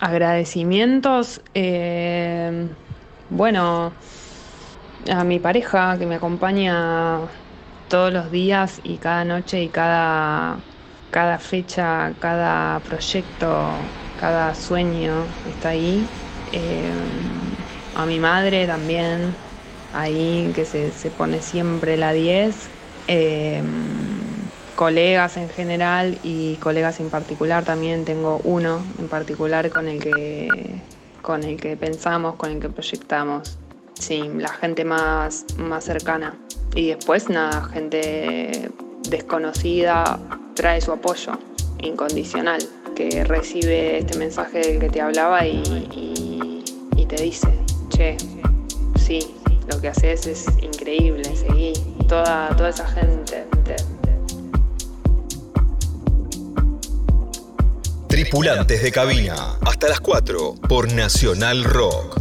Agradecimientos, eh, bueno, a mi pareja que me acompaña todos los días y cada noche y cada, cada fecha, cada proyecto, cada sueño está ahí. Eh, a mi madre también, ahí que se, pone siempre la 10. Eh, colegas en general y colegas en particular también tengo uno en particular con el que con el que pensamos, con el que proyectamos. Sí, la gente más, más cercana. Y después nada, gente desconocida trae su apoyo incondicional, que recibe este mensaje del que te hablaba y, y te dice, che, sí, lo que haces es increíble, seguí. Toda, toda esa gente. Tripulantes de cabina, hasta las 4 por Nacional Rock.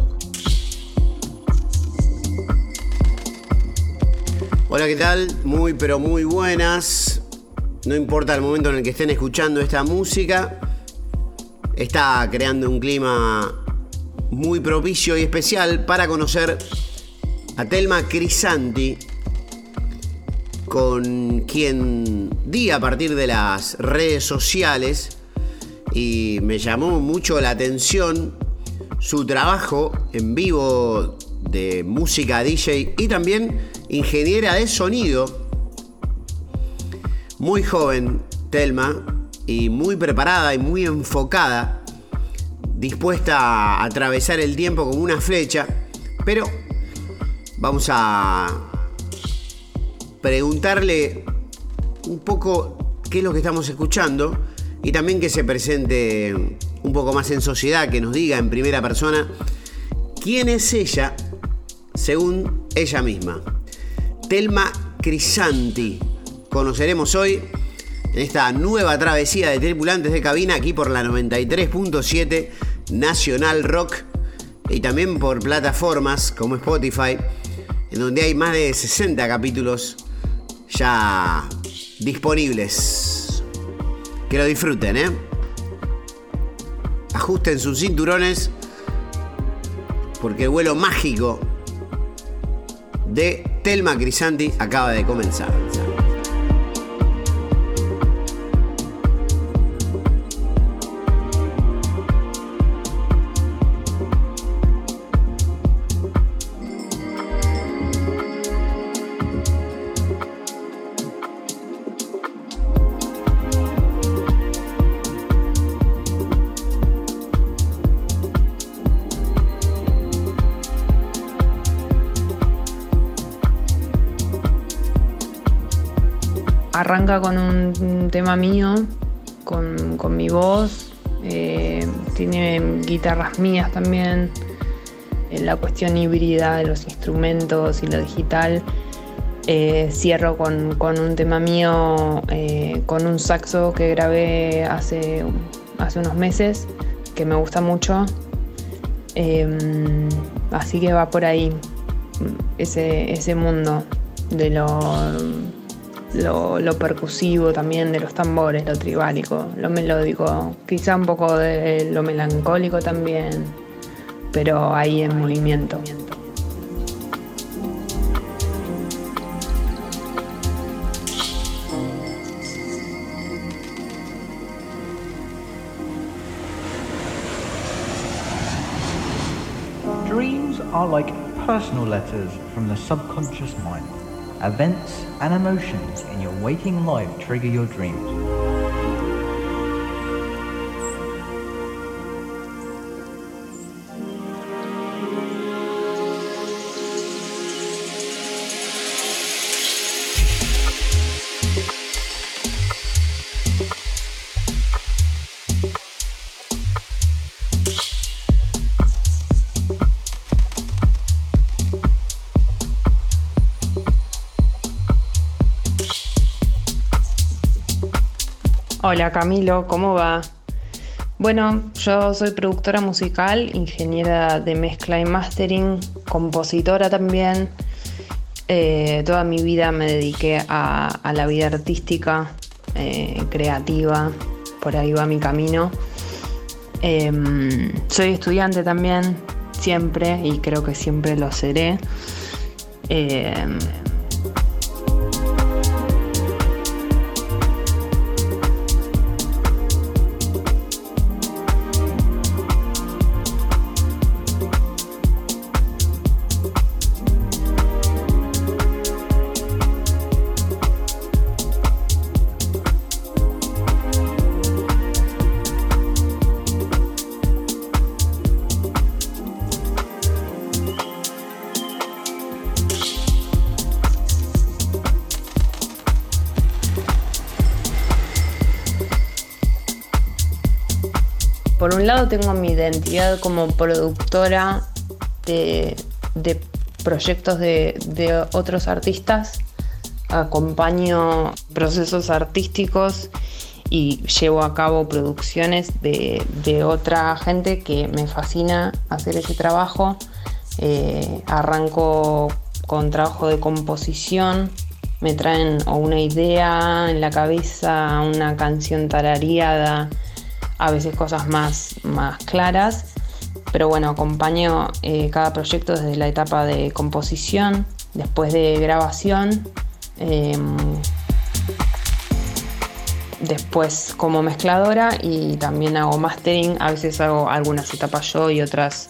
Hola, ¿qué tal? Muy, pero muy buenas. No importa el momento en el que estén escuchando esta música, está creando un clima muy propicio y especial para conocer a Telma Crisanti, con quien di a partir de las redes sociales y me llamó mucho la atención su trabajo en vivo de música DJ y también ingeniera de sonido. Muy joven, Telma, y muy preparada y muy enfocada, dispuesta a atravesar el tiempo como una flecha, pero vamos a preguntarle un poco qué es lo que estamos escuchando y también que se presente un poco más en sociedad, que nos diga en primera persona quién es ella según ella misma. Telma Crisanti. Conoceremos hoy en esta nueva travesía de tripulantes de cabina aquí por la 93.7 Nacional Rock y también por plataformas como Spotify, en donde hay más de 60 capítulos ya disponibles. Que lo disfruten, ¿eh? Ajusten sus cinturones porque el vuelo mágico de Telma Crisanti acaba de comenzar. Con un tema mío, con, mi voz, eh, tiene guitarras mías también, la cuestión híbrida de los instrumentos y lo digital. Eh, cierro con, un tema mío, eh, con un saxo que grabé hace, hace unos meses, que me gusta mucho. Em, así que va por ahí ese, ese mundo de lo lo, percusivo también de los tambores, lo tribálico, lo melódico, quizá un poco de lo melancólico también, pero ahí en movimiento. Dreams are like personal letters from the subconscious mind. Events and emotions in your waking life trigger your dreams. Hola Camilo, ¿cómo va? Bueno, yo soy productora musical, ingeniera de mezcla y mastering, compositora también. Eh, toda mi vida me dediqué a, la vida artística, eh, creativa, por ahí va mi camino. Em, soy estudiante también, siempre, y creo que siempre lo seré. Por un lado tengo mi identidad como productora de, proyectos de, otros artistas, acompaño procesos artísticos y llevo a cabo producciones de, otra gente que me fascina hacer ese trabajo. Eh, arranco con trabajo de composición, me traen una idea en la cabeza, una canción tarareada, a veces cosas más, más claras, pero bueno, acompaño eh, cada proyecto desde la etapa de composición, después de grabación, em, después como mezcladora y también hago mastering, a veces hago algunas etapas yo y otras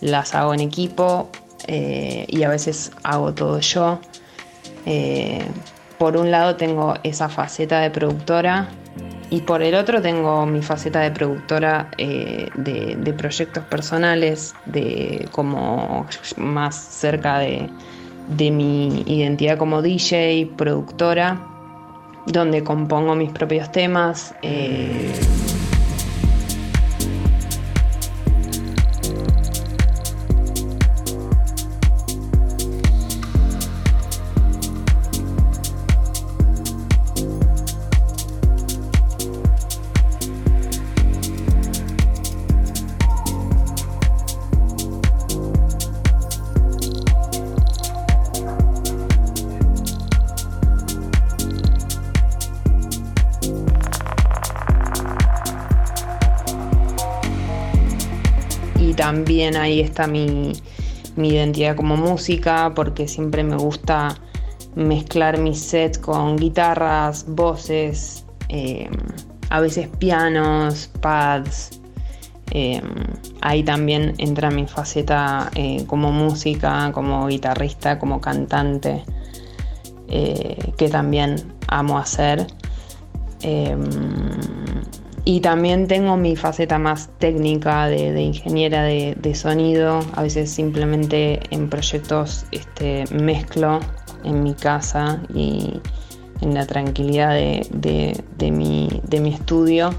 las hago en equipo eh, y a veces hago todo yo. Eh, por un lado tengo esa faceta de productora y por el otro tengo mi faceta de productora eh, de, proyectos personales, de como más cerca de, mi identidad como DJ, productora, donde compongo mis propios temas. Eh, también ahí está mi, identidad como música, porque siempre me gusta mezclar mi set con guitarras, voces, em, a veces pianos, pads. Em, ahí también entra mi faceta eh, como música, como guitarrista, como cantante, eh, que también amo hacer. Y también tengo mi faceta más técnica de, ingeniera de, sonido. A veces simplemente en proyectos este, mezclo en mi casa y en la tranquilidad de, mi, estudio.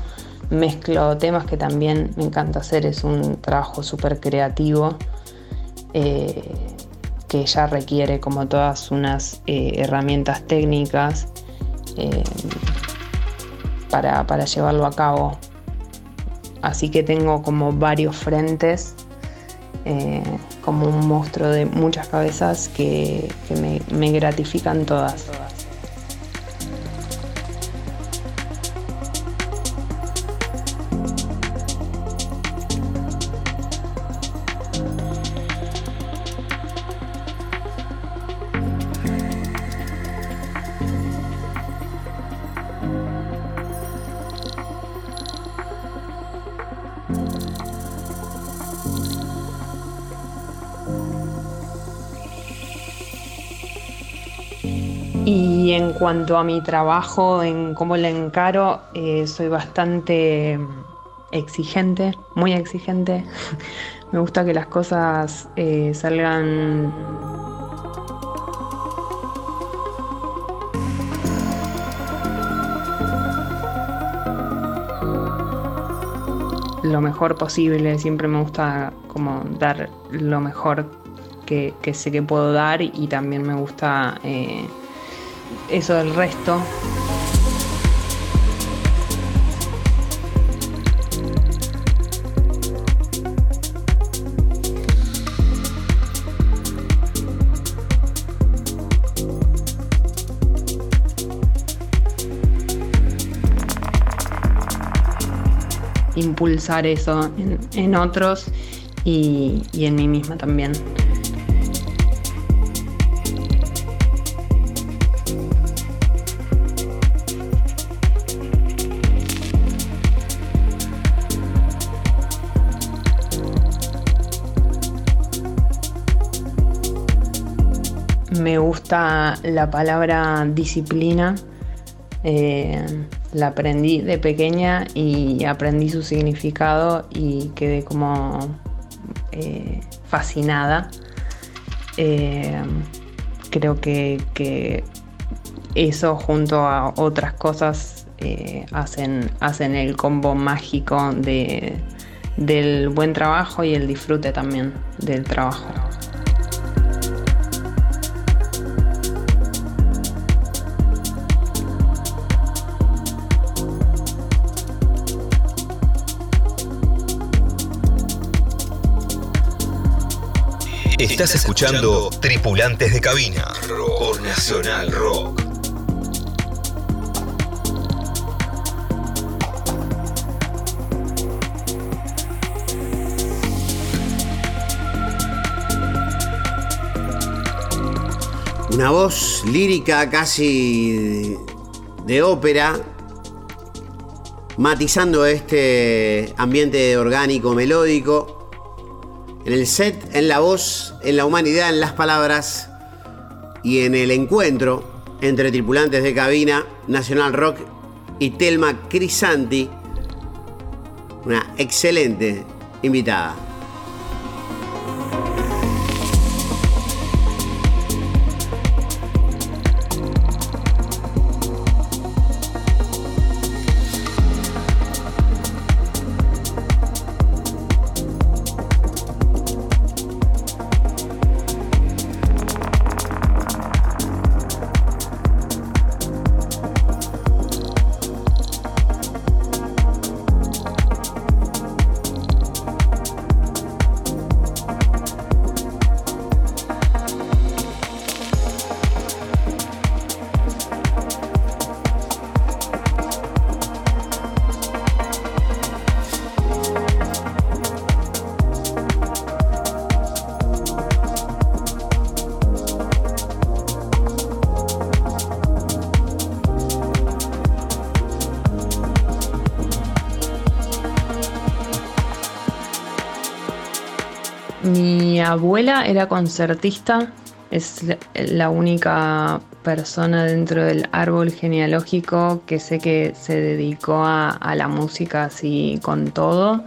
Mezclo temas que también me encanta hacer. Es un trabajo súper creativo. Eh, que ya requiere como todas unas eh, herramientas técnicas. Eh, para, llevarlo a cabo. Así que tengo como varios frentes, eh, como un monstruo de muchas cabezas que, me, me gratifican todas. Y cuanto a mi trabajo, en cómo le encaro, eh, soy bastante exigente, muy exigente. Me gusta que las cosas eh, salgan lo mejor posible. Siempre me gusta como dar lo mejor que, sé que puedo dar y también me gusta eh, eso del resto. impulsar eso en, otros y en mí misma también. Gusta la palabra disciplina. Eh, la aprendí de pequeña y aprendí su significado y quedé como eh, fascinada. Eh, creo que, eso junto a otras cosas hacen, hacen el combo mágico del buen trabajo y el disfrute también del trabajo. Estás escuchando Tripulantes de Cabina por Nacional Rock. Una voz lírica casi de ópera, matizando este ambiente orgánico, melódico en el set, en la voz, en la humanidad, en las palabras y en el encuentro entre tripulantes de cabina, Nacional Rock y Telma Crisanti, una excelente invitada. Concertista, es la única persona dentro del árbol genealógico que sé que se dedicó a, la música así con todo.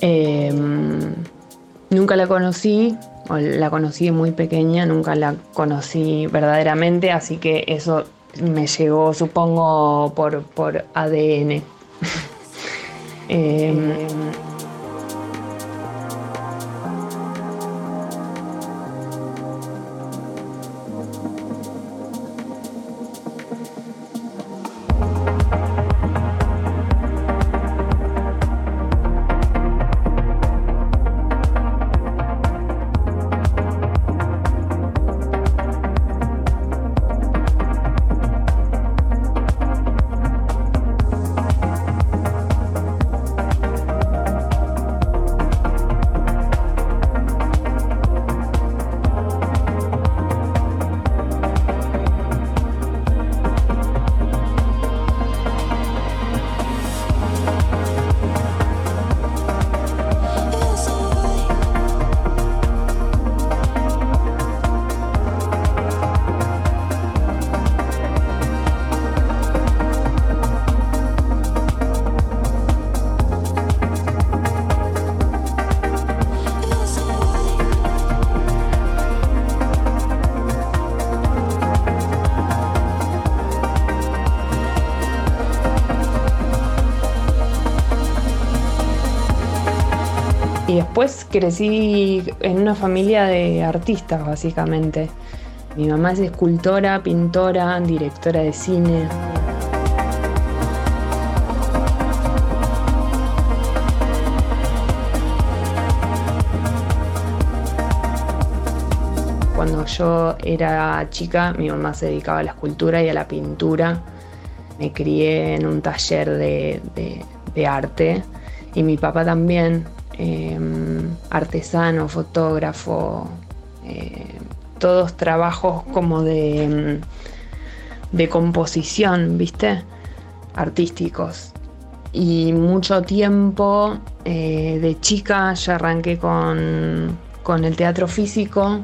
Em, nunca la conocí, o la conocí muy pequeña, nunca la conocí verdaderamente, así que eso me llegó, supongo, por, por ADN. Em, crecí en una familia de artistas, básicamente. Mi mamá es escultora, pintora, directora de cine. Cuando yo era chica, mi mamá se dedicaba a la escultura y a la pintura. Me crié en un taller de, de arte y mi papá también, em, artesano, fotógrafo, eh, todos trabajos como de, em, de composición, ¿viste? Artísticos. Y mucho tiempo eh, de chica ya arranqué con, con el teatro físico,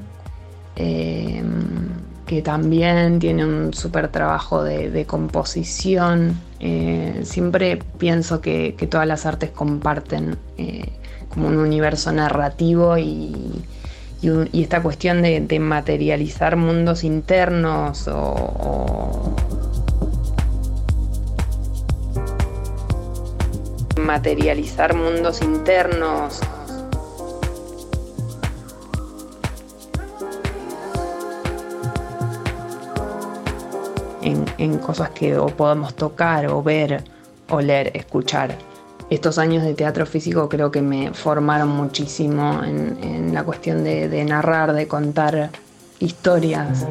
em, que también tiene un súper trabajo de, composición. Eh, siempre pienso que, todas las artes comparten como un universo narrativo y, esta cuestión de, materializar mundos internos o materializar mundos internos. En, cosas que o podamos tocar o ver, oler, escuchar. Estos años de teatro físico creo que me formaron muchísimo en, la cuestión de, narrar, de contar historias.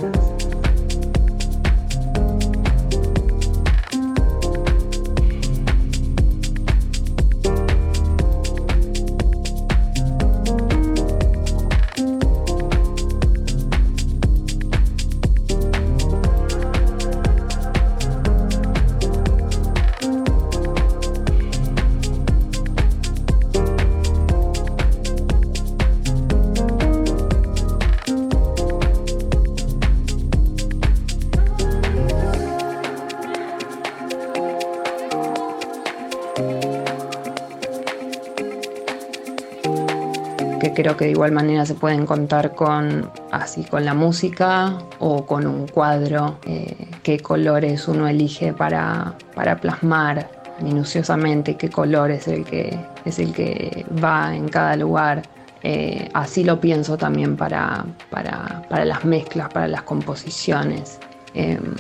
Que de igual manera se pueden contar con así con la música o con un cuadro, eh, qué colores uno elige para, plasmar minuciosamente qué color es el que, es el que va en cada lugar. Eh, así lo pienso también para, para, las mezclas, para las composiciones. Em,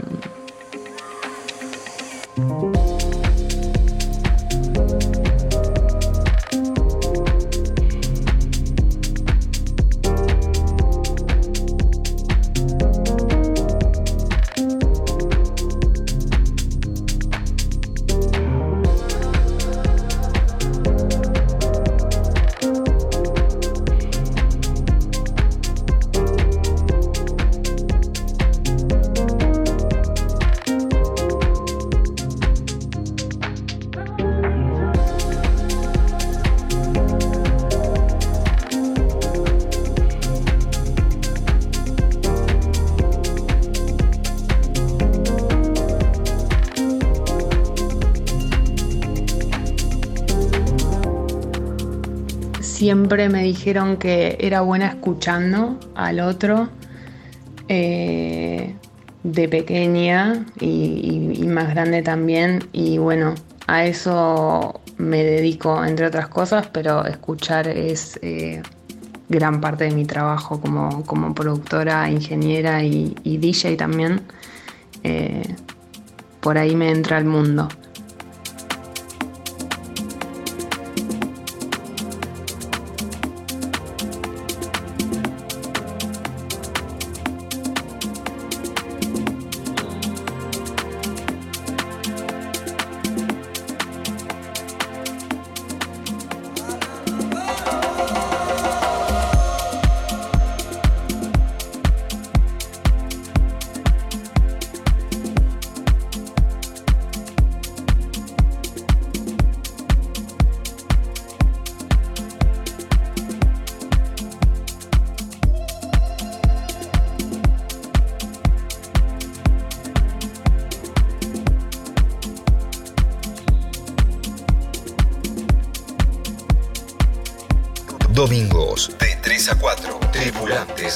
siempre me dijeron que era buena escuchando al otro eh, de pequeña y, más grande también. Y bueno, a eso me dedico, entre otras cosas, pero escuchar es eh, gran parte de mi trabajo como, productora, ingeniera y, DJ también. Eh, por ahí me entra el mundo.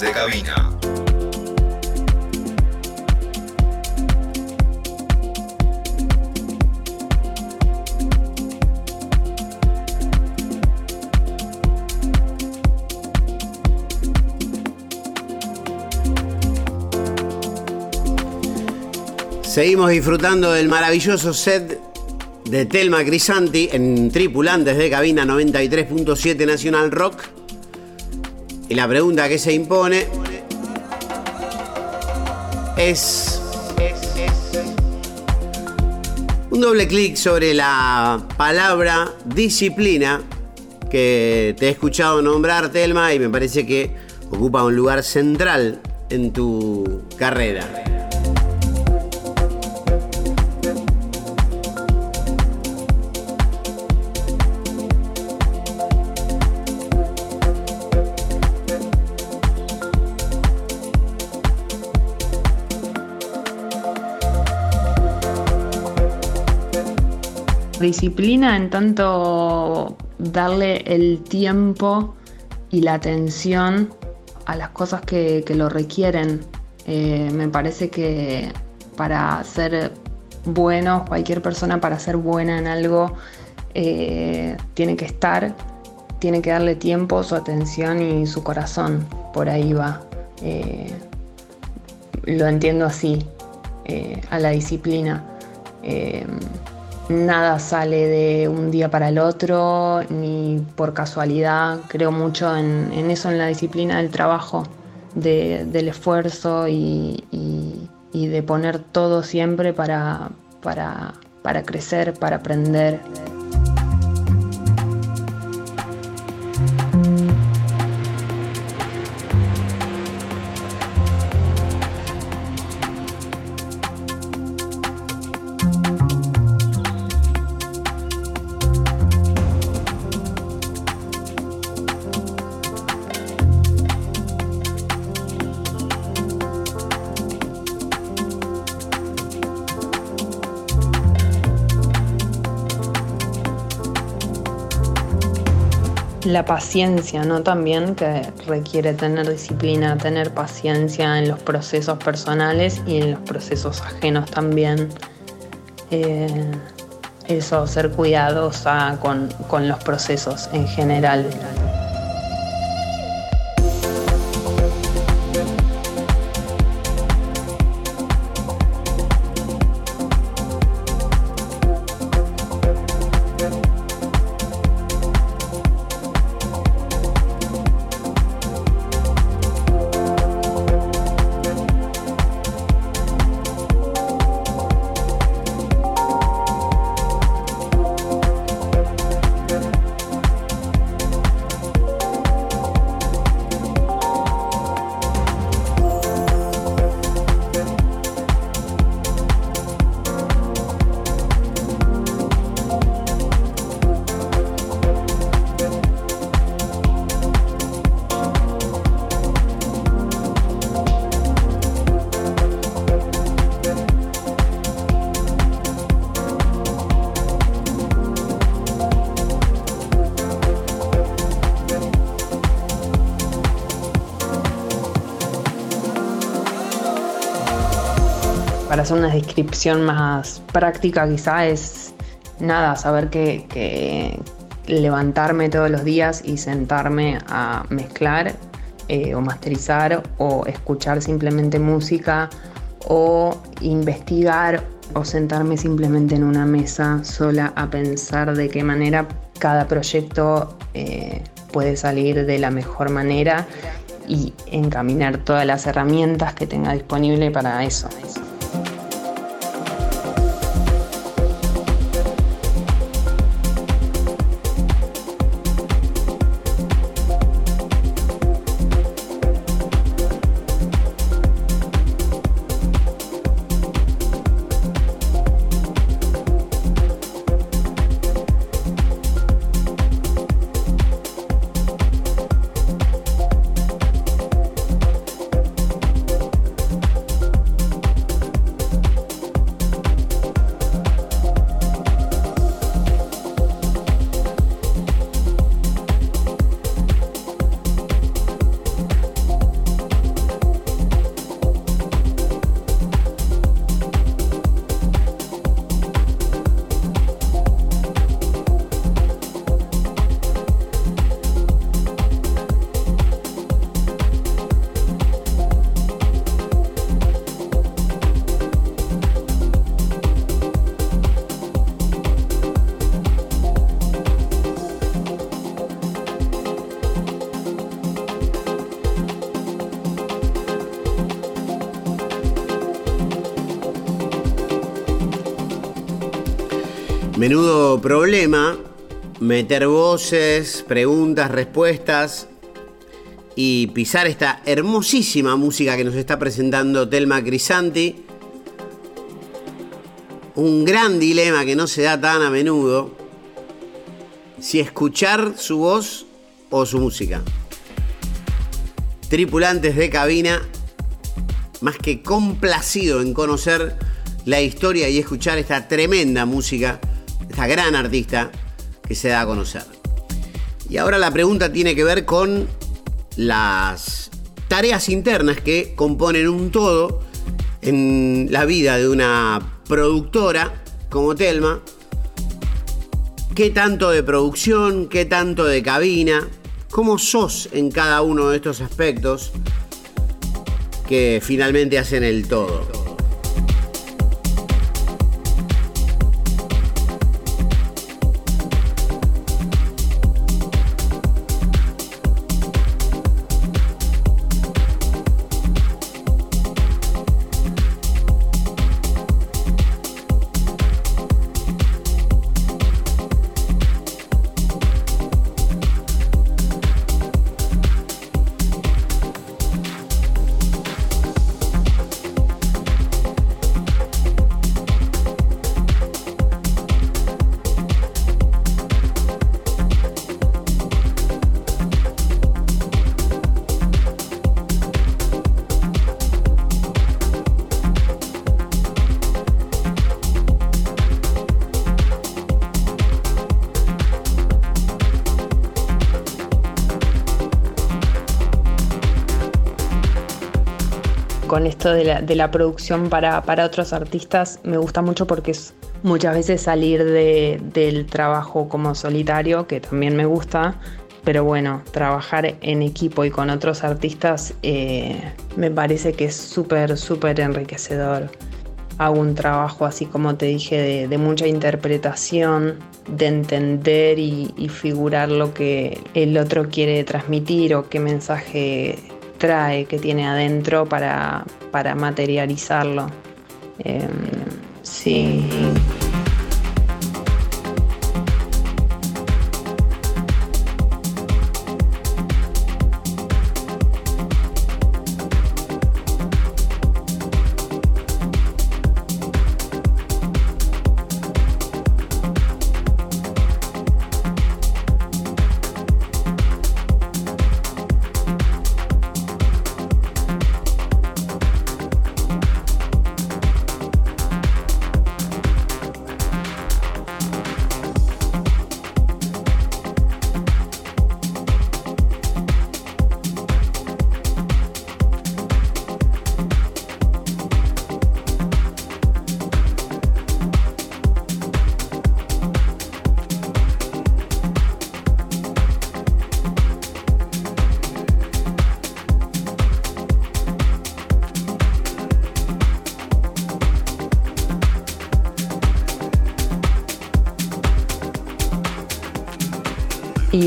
De cabina. Seguimos disfrutando del maravilloso set de Telma Crisanti en Tripulantes de Cabina 93.7 Nacional Rock. Y la pregunta que se impone es... un doble clic sobre la palabra disciplina que te he escuchado nombrar, Telma, y me parece que ocupa un lugar central en tu carrera. Disciplina en tanto darle el tiempo y la atención a las cosas que, lo requieren. Eh, me parece que para ser bueno, cualquier persona para ser buena en algo eh, tiene que estar, tiene que darle tiempo, su atención y su corazón. Por ahí va. Eh, lo entiendo así, a la disciplina nada sale de un día para el otro ni por casualidad. Creo mucho en, eso, en la disciplina del trabajo, del esfuerzo y, de poner todo siempre para, para crecer, para aprender. La paciencia, ¿no? También que requiere tener disciplina, tener paciencia en los procesos personales y en los procesos ajenos también. Eh, eso, ser cuidadosa con, con los procesos en general. Una descripción más práctica quizá es nada, saber que, levantarme todos los días y sentarme a mezclar eh, o masterizar o escuchar simplemente música o investigar o sentarme simplemente en una mesa sola a pensar de qué manera cada proyecto eh, puede salir de la mejor manera y encaminar todas las herramientas que tenga disponible para eso. Menudo problema meter voces, preguntas, respuestas y pisar esta hermosísima música que nos está presentando Telma Crisanti. Un gran dilema que no se da tan a menudo. Si escuchar su voz o su música. Tripulantes de cabina, más que complacido en conocer la historia y escuchar esta tremenda música, esta gran artista que se da a conocer. Y ahora la pregunta tiene que ver con las tareas internas que componen un todo en la vida de una productora como Telma. ¿Qué tanto de producción? ¿Qué tanto de cabina? ¿Cómo sos en cada uno de estos aspectos que finalmente hacen el todo? Esto de la, producción para, otros artistas me gusta mucho porque es muchas veces salir del trabajo como solitario, que también me gusta, pero bueno, trabajar en equipo y con otros artistas eh, me parece que es súper, súper enriquecedor. Hago un trabajo, así como te dije, de, mucha interpretación, de entender y, figurar lo que el otro quiere transmitir o qué mensaje trae, que tiene adentro para, para materializarlo. Em, sí.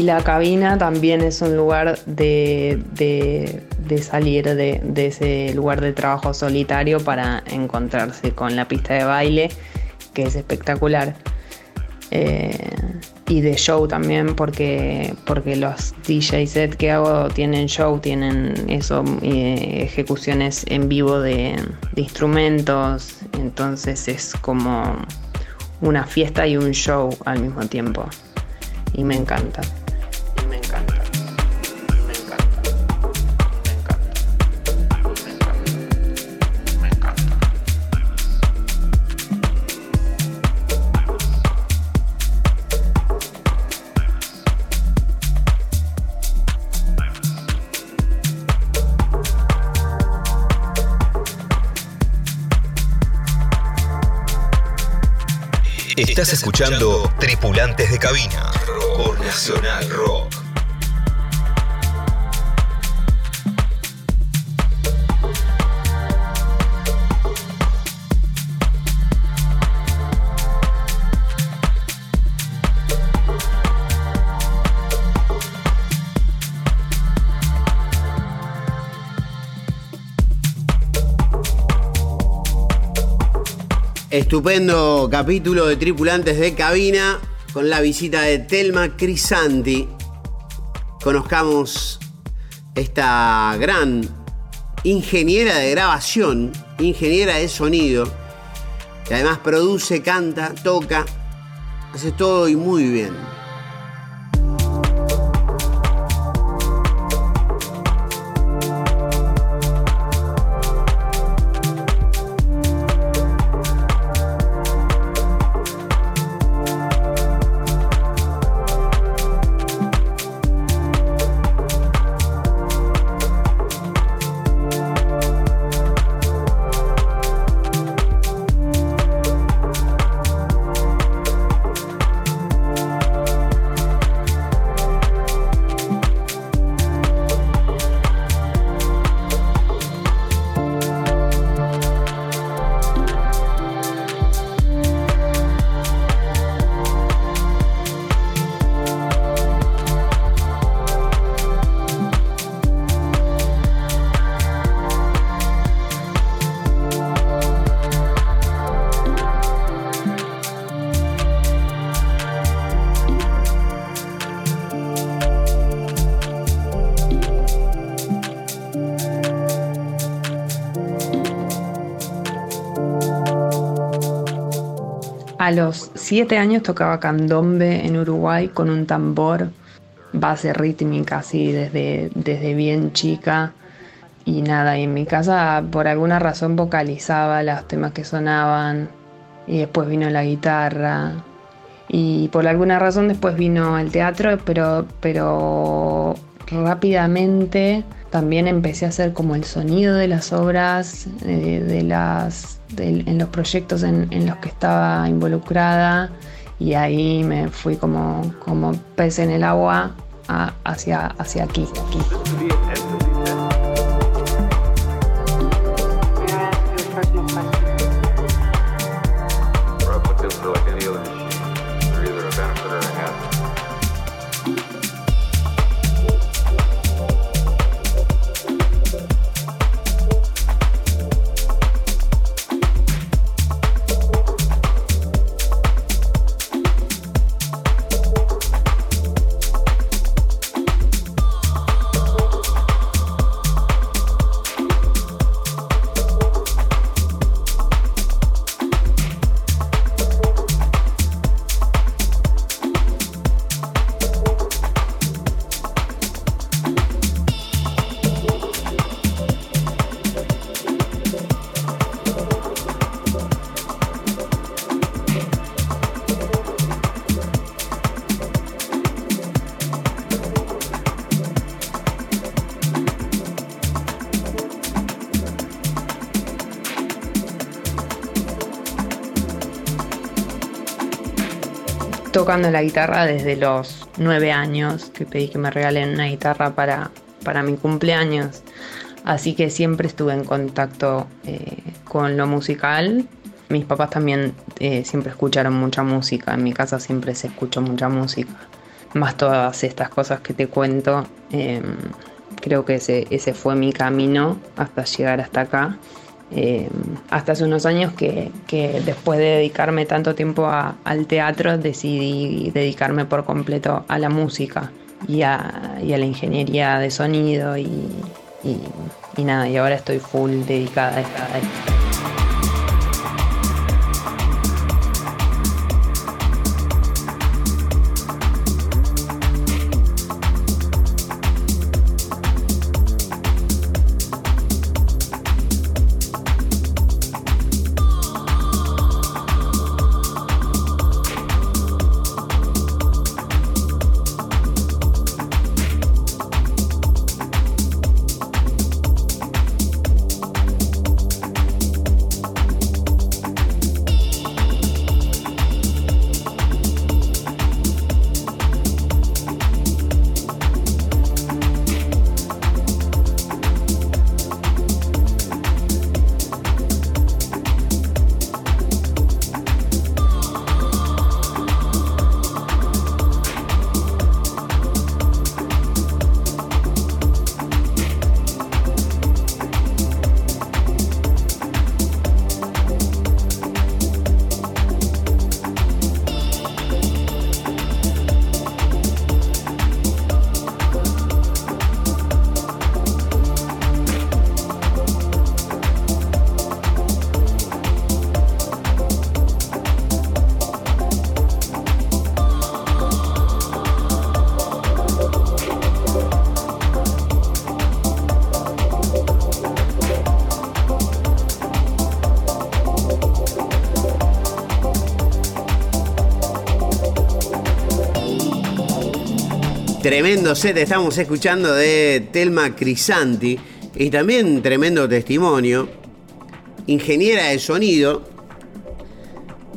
La cabina también es un lugar de, salir de, ese lugar de trabajo solitario para encontrarse con la pista de baile, que es espectacular. Eh, y de show también, porque, porque los DJ set que hago tienen show, tienen eh, ejecuciones en vivo de, de instrumentos, entonces es como una fiesta y un show al mismo tiempo y me encanta. Escuchando Tripulantes de Cabina. Estupendo capítulo de Tripulantes de Cabina con la visita de Telma Crisanti. Conozcamos esta gran ingeniera de grabación, ingeniera de sonido, que además produce, canta, toca, hace todo y muy bien. Los siete años tocaba candombe en Uruguay con un tambor, base rítmica así desde, desde bien chica. Y nada, y en mi casa por alguna razón vocalizaba los temas que sonaban. Y después vino la guitarra. Y por alguna razón después vino el teatro, pero, pero rápidamente también empecé a hacer como el sonido de las obras, eh, de las, en los proyectos en, los que estaba involucrada y ahí me fui como, como pez en el agua hacia, hacia aquí. Tocando la guitarra desde los nueve años, que pedí que me regalen una guitarra para, para mi cumpleaños. Así que siempre estuve en contacto eh, con lo musical. Mis papás también eh, siempre escucharon mucha música. En mi casa siempre se escuchó mucha música. Más todas estas cosas que te cuento. Em, creo que ese, ese fue mi camino hasta llegar hasta acá. Eh, hasta hace unos años que, después de dedicarme tanto tiempo al teatro decidí dedicarme por completo a la música y a, la ingeniería de sonido y, nada, y ahora estoy full dedicada a esto. Tremendo set estamos escuchando de Telma Crisanti y también tremendo testimonio. Ingeniera de sonido.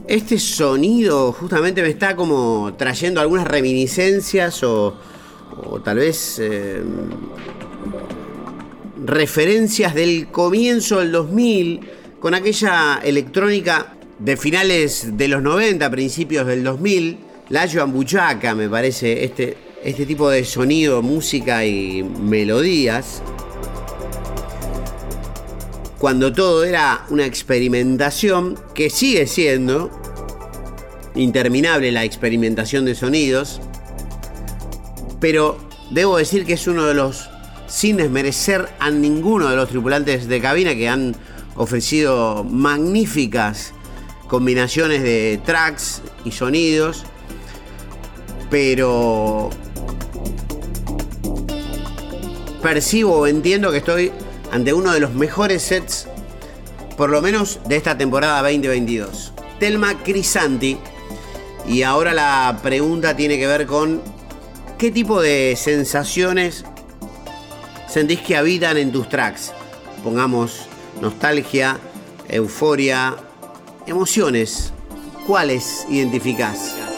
Este sonido justamente me está como trayendo algunas reminiscencias o, tal vez eh, referencias del comienzo del 2000 con aquella electrónica de finales de los 90, principios del 2000. La Joan Buchaca me parece este, este tipo de sonido, música y melodías, cuando todo era una experimentación que sigue siendo interminable la experimentación de sonidos, pero debo decir que es uno de los, sin desmerecer a ninguno de los tripulantes de cabina que han ofrecido magníficas combinaciones de tracks y sonidos, pero percibo o entiendo que estoy ante uno de los mejores sets, por lo menos de esta temporada 2022. Telma Crisanti. Y ahora la pregunta tiene que ver con qué tipo de sensaciones sentís que habitan en tus tracks. Pongamos nostalgia, euforia, emociones. ¿Cuáles identificás?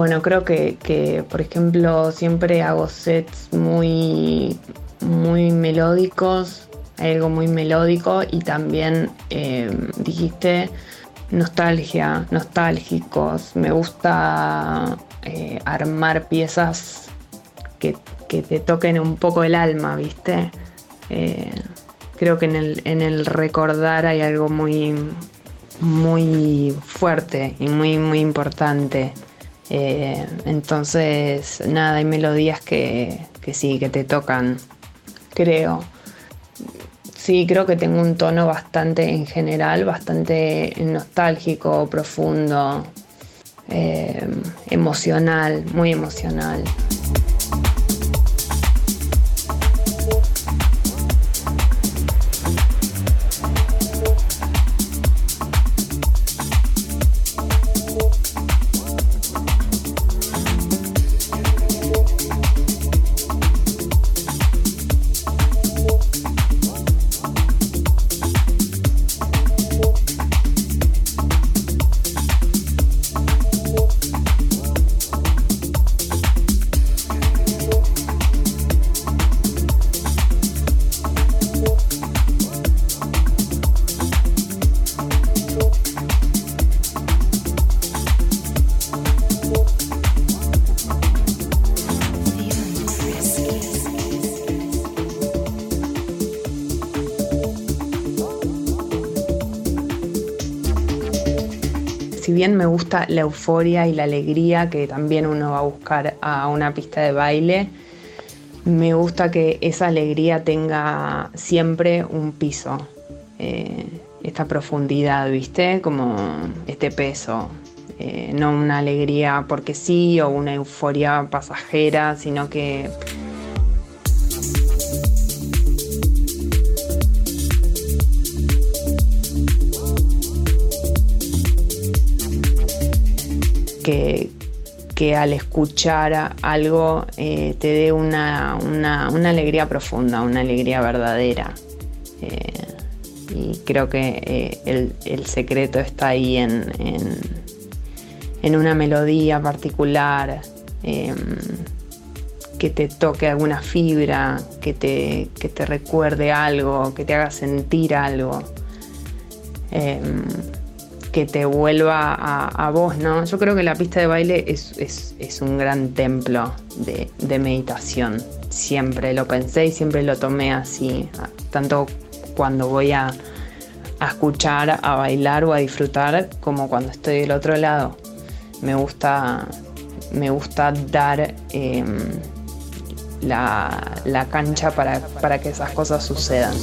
Bueno, creo que, por ejemplo, siempre hago sets muy, muy melódicos, algo muy melódico y también em, dijiste nostalgia, nostálgicos. Me gusta eh, armar piezas que, te toquen un poco el alma, ¿viste? Eh, creo que en el, en el recordar hay algo muy, muy fuerte y muy, muy importante. Eh, entonces, nada, hay melodías que, que sí, que te tocan, creo. Sí, creo que tengo un tono bastante, en general, bastante nostálgico, profundo, eh, emocional, muy emocional. Gusta la euforia y la alegría que también uno va a buscar a una pista de baile, me gusta que esa alegría tenga siempre un piso, eh, esta profundidad, ¿viste? Como este peso. Eh, no una alegría porque sí o una euforia pasajera, sino que que, al escuchar algo eh, te dé una, alegría profunda, una alegría verdadera. Eh, y creo que eh, el, secreto está ahí en, en, una melodía particular, em, que te toque alguna fibra, que te, que te recuerde algo, que te haga sentir algo. Em, que te vuelva a, vos, ¿no? Yo creo que la pista de baile es, un gran templo de, meditación. Siempre lo pensé y siempre lo tomé así, tanto cuando voy a, escuchar, a bailar o a disfrutar, como cuando estoy del otro lado. Me gusta, me gusta dar em, la, cancha para, para que esas cosas sucedan.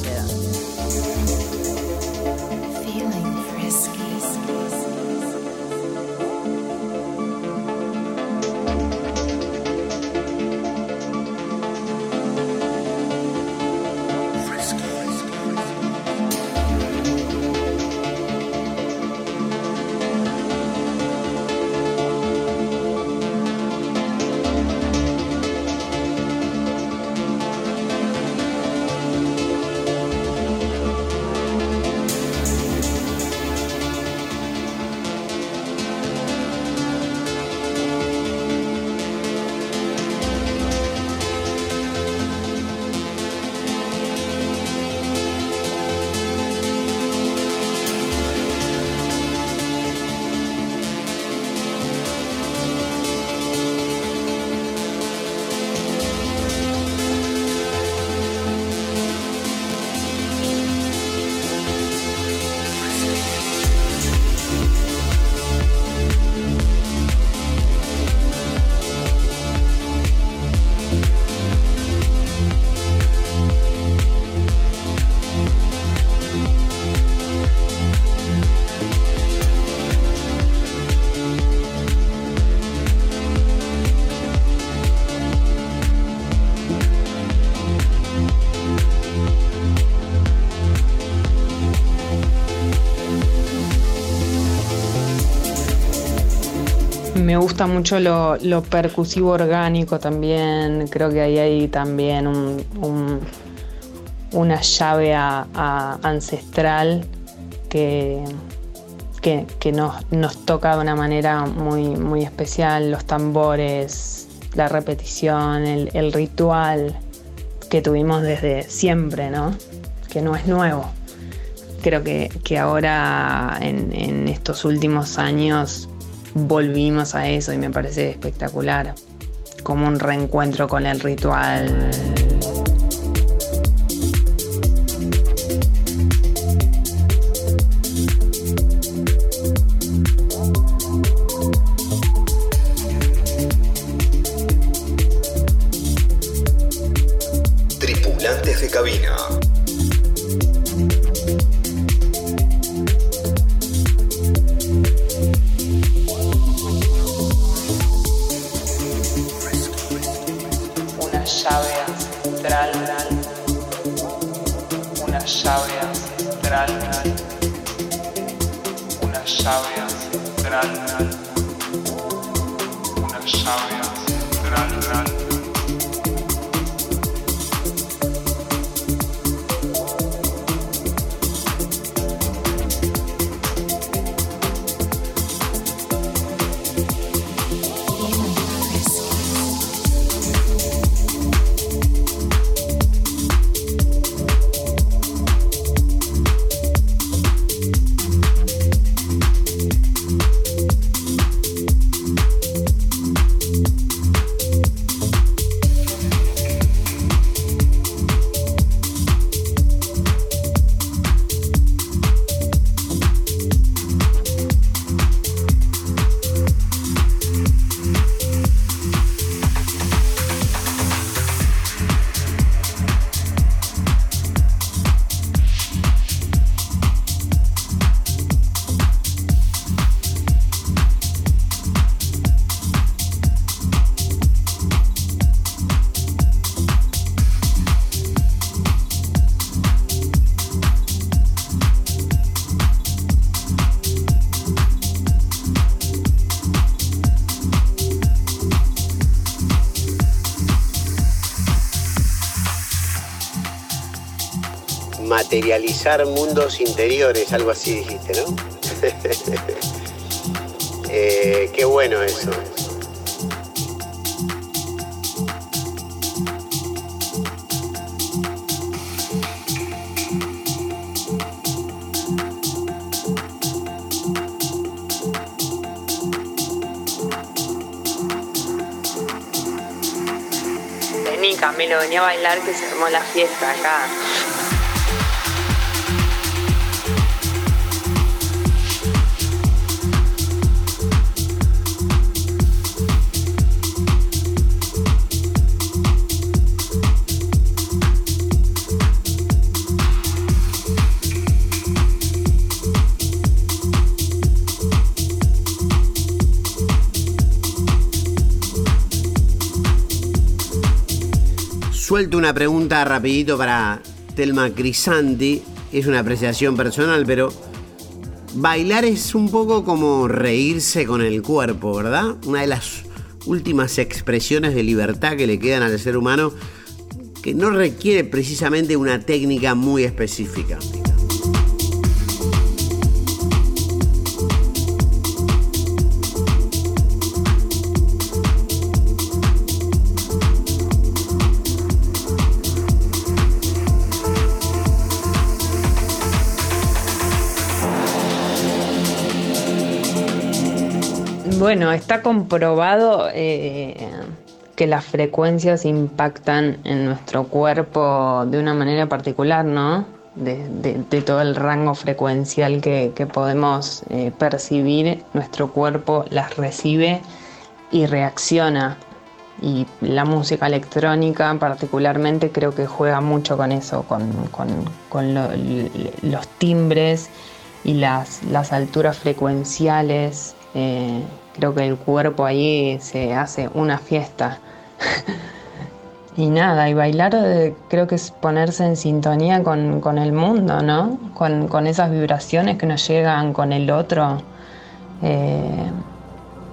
Me gusta mucho lo, percusivo orgánico también. Creo que ahí hay también una llave ancestral que, que, nos, toca de una manera muy, muy especial. Los tambores, la repetición, el, ritual que tuvimos desde siempre, ¿no? Que no es nuevo. Creo que, ahora en, en estos últimos años volvimos a eso y me parece espectacular, como un reencuentro con el ritual. Materializar mundos interiores, algo así dijiste, ¿no? Eh, qué bueno eso. Vení, Camilo, venía a bailar que se armó la fiesta acá. Suelto una pregunta rapidito para Telma Crisanti. Es una apreciación personal, pero bailar es un poco como reírse con el cuerpo, ¿verdad? Una de las últimas expresiones de libertad que le quedan al ser humano que no requiere precisamente una técnica muy específica. Bueno, está comprobado eh, que las frecuencias impactan en nuestro cuerpo de una manera particular, ¿no? De, todo el rango frecuencial que, podemos eh, percibir, nuestro cuerpo las recibe y reacciona. Y la música electrónica particularmente creo que juega mucho con eso, con, los timbres y las, las alturas frecuenciales. eh, creo que el cuerpo ahí se hace una fiesta. y nada, y bailar eh, creo que es ponerse en sintonía con, con el mundo, ¿no? Con, con esas vibraciones que nos llegan con el otro. Eh,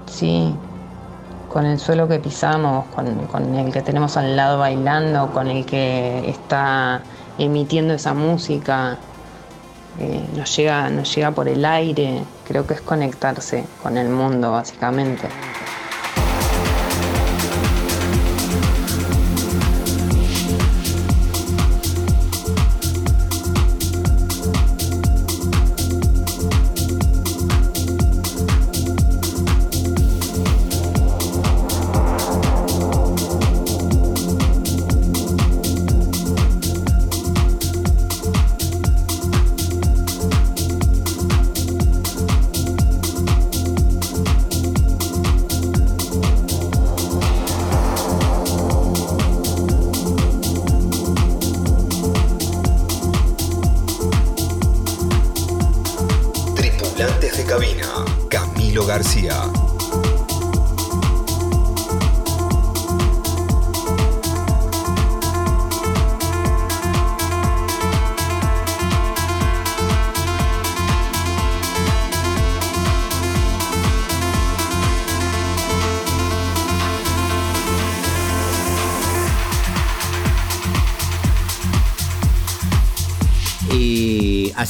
sí, con el suelo que pisamos, con, con el que tenemos al lado bailando, con el que está emitiendo esa música, eh, nos, llega, nos llega por el aire, creo que es conectarse con el mundo básicamente.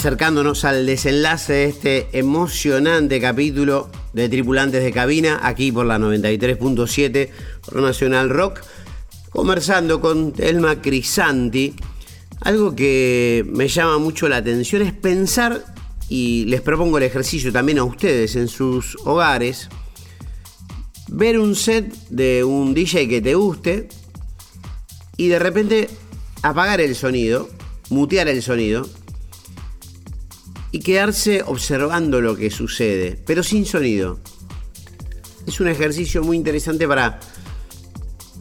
Acercándonos al desenlace de este emocionante capítulo de Tripulantes de Cabina, aquí por la 93.7 por Nacional Rock, conversando con Telma Crisanti. Algo que me llama mucho la atención es pensar, y les propongo el ejercicio también a ustedes en sus hogares, ver un set de un DJ que te guste y de repente apagar el sonido, mutear el sonido y quedarse observando lo que sucede, pero sin sonido. Es un ejercicio muy interesante para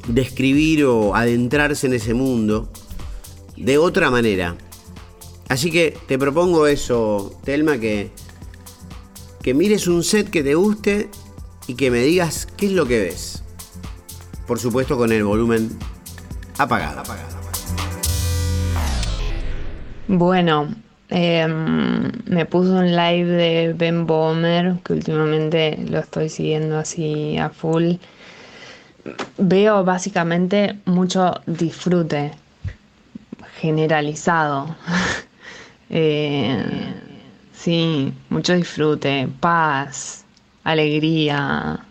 describir o adentrarse en ese mundo de otra manera. Así que te propongo eso, Telma, que, que mires un set que te guste y que me digas qué es lo que ves. Por supuesto con el volumen apagado. Bueno, em, me puso un live de Ben Bomer, que últimamente lo estoy siguiendo así a full. Veo básicamente mucho disfrute generalizado. Eh, sí, mucho disfrute, paz, alegría,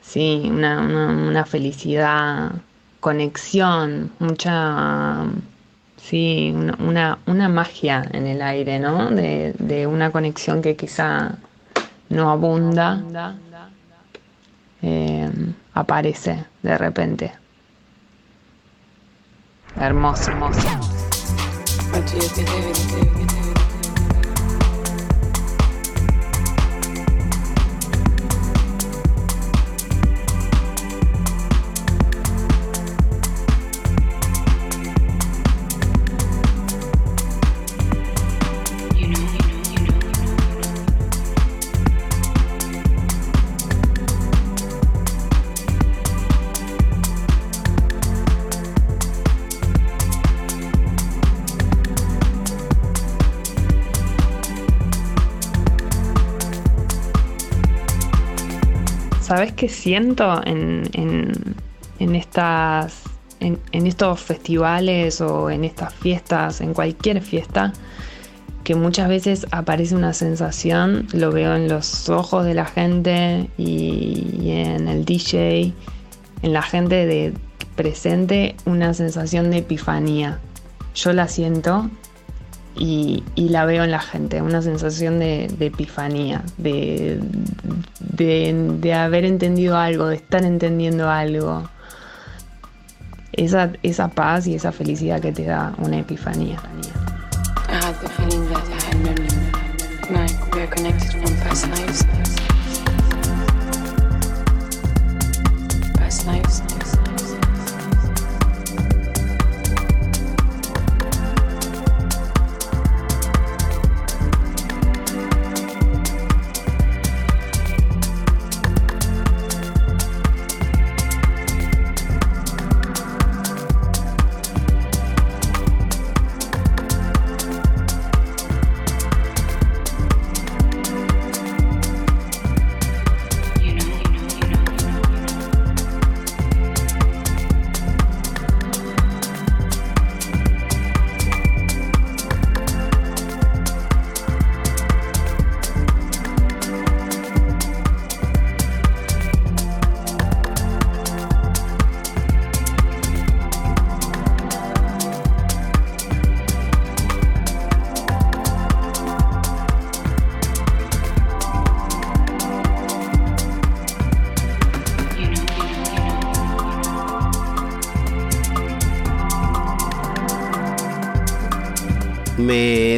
sí, una, una felicidad, conexión, mucha Sí, una, una, magia en el aire, ¿no? De, de, una conexión que quizá no abunda, eh, aparece de repente. Hermoso, hermoso. ¿Sabes qué siento en, estas, en, estos festivales o en estas fiestas, en cualquier fiesta? Que muchas veces aparece una sensación, lo veo en los ojos de la gente y, en el DJ, en la gente de presente, una sensación de epifanía. Yo la siento y, la veo en la gente, una sensación de, epifanía, de, de, haber entendido algo, de estar entendiendo algo. Esa, esa paz y esa felicidad que te da una epifanía.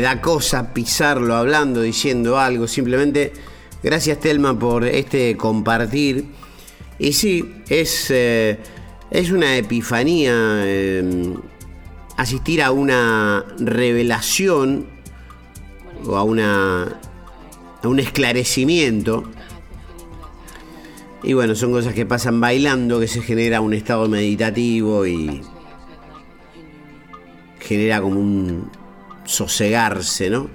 Da cosa pisarlo hablando, diciendo algo. Simplemente, gracias Telma por este compartir. Y sí, es, eh, es una epifanía eh, asistir a una revelación o a, una, a un esclarecimiento. Y bueno, son cosas que pasan bailando, que se genera un estado meditativo y genera como un, sosegarse, ¿no?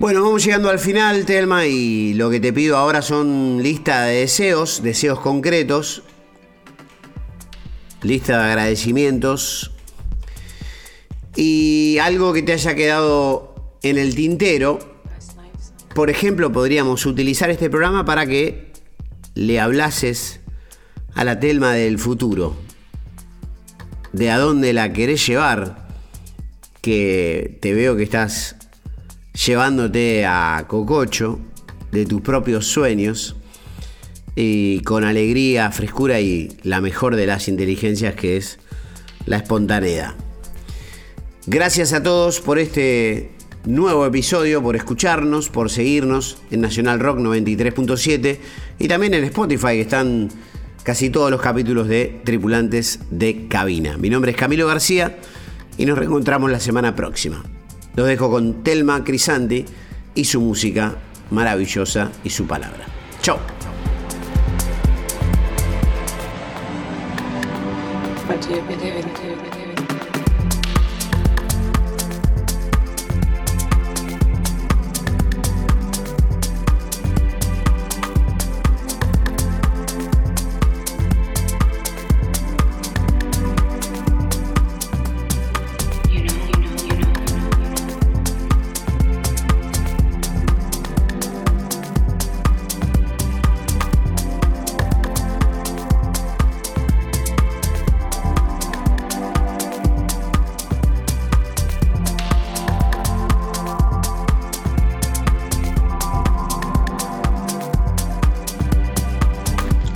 Bueno, vamos llegando al final, Telma, y lo que te pido ahora son lista de deseos, deseos concretos, lista de agradecimientos y algo que te haya quedado en el tintero. Por ejemplo, podríamos utilizar este programa para que le hablases a la Telma del futuro, de a dónde la querés llevar, que te veo que estás llevándote a Cococho de tus propios sueños y con alegría, frescura y la mejor de las inteligencias que es la espontaneidad. Gracias a todos por este nuevo episodio, por escucharnos, por seguirnos en Nacional Rock 93.7 y también en Spotify que están casi todos los capítulos de Tripulantes de Cabina. Mi nombre es Camilo García y nos reencontramos la semana próxima. Los dejo con Telma Crisanti y su música maravillosa y su palabra. Chao.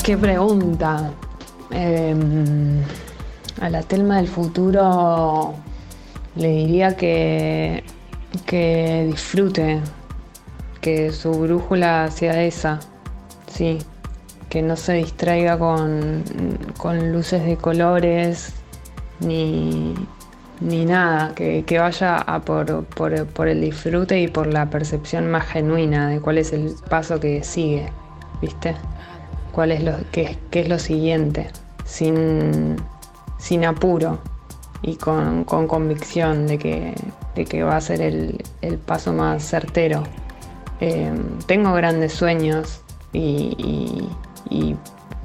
Qué pregunta. Em, a la Telma del futuro le diría que, que disfrute, que su brújula sea esa, sí, que no se distraiga con, con luces de colores ni, ni nada, que, vaya a por, por, el disfrute y por la percepción más genuina de cuál es el paso que sigue, ¿viste? ¿Cuál es lo, qué, es lo siguiente? Sin, sin apuro y con, convicción de que, que, va a ser el, paso más certero. Eh, tengo grandes sueños y,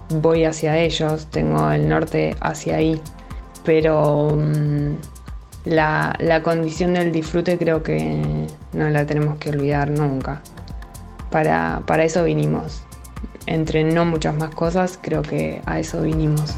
voy hacia ellos, tengo el norte hacia ahí, pero mm, la, condición del disfrute creo que no la tenemos que olvidar nunca. Para, para eso vinimos. Entre no muchas más cosas, creo que a eso vinimos.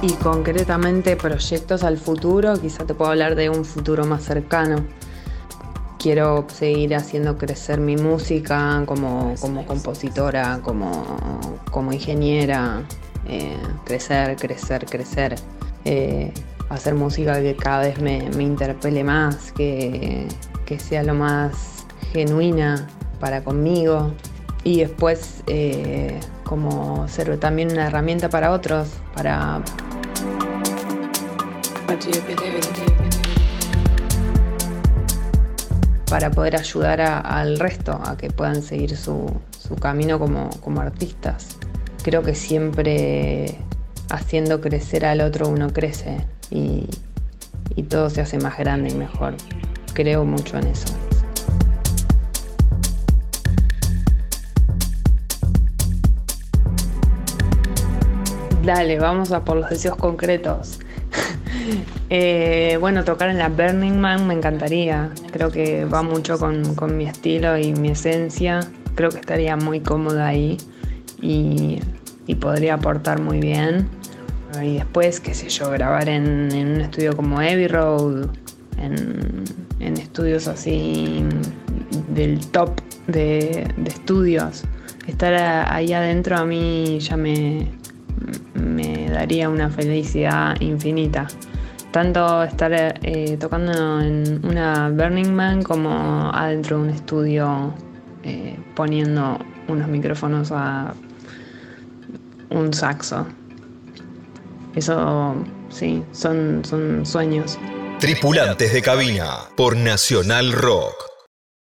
Y concretamente proyectos al futuro, quizá te puedo hablar de un futuro más cercano. Quiero seguir haciendo crecer mi música como, compositora, como, ingeniera, eh, crecer, crecer, crecer. Eh, hacer música que cada vez me, interpele más, que, sea lo más genuina para conmigo. Y después eh, como ser también una herramienta para otros, para para poder ayudar al resto a que puedan seguir su, camino como, artistas. Creo que siempre haciendo crecer al otro uno crece y, y todo se hace más grande y mejor. Creo mucho en eso. Dale, vamos a por los deseos concretos. Eh, bueno, tocar en la Burning Man me encantaría. Creo que va mucho con, mi estilo y mi esencia. Creo que estaría muy cómoda ahí y, podría aportar muy bien. Y después, qué sé yo, grabar en, un estudio como Heavy Road, en, estudios así del top de, de estudios. Estar ahí adentro a mí ya me, me daría una felicidad infinita tanto estar eh, tocando en una Burning Man como adentro de un estudio eh, poniendo unos micrófonos a un saxo. Eso sí, son, son sueños. Tripulantes de cabina por Nacional Rock.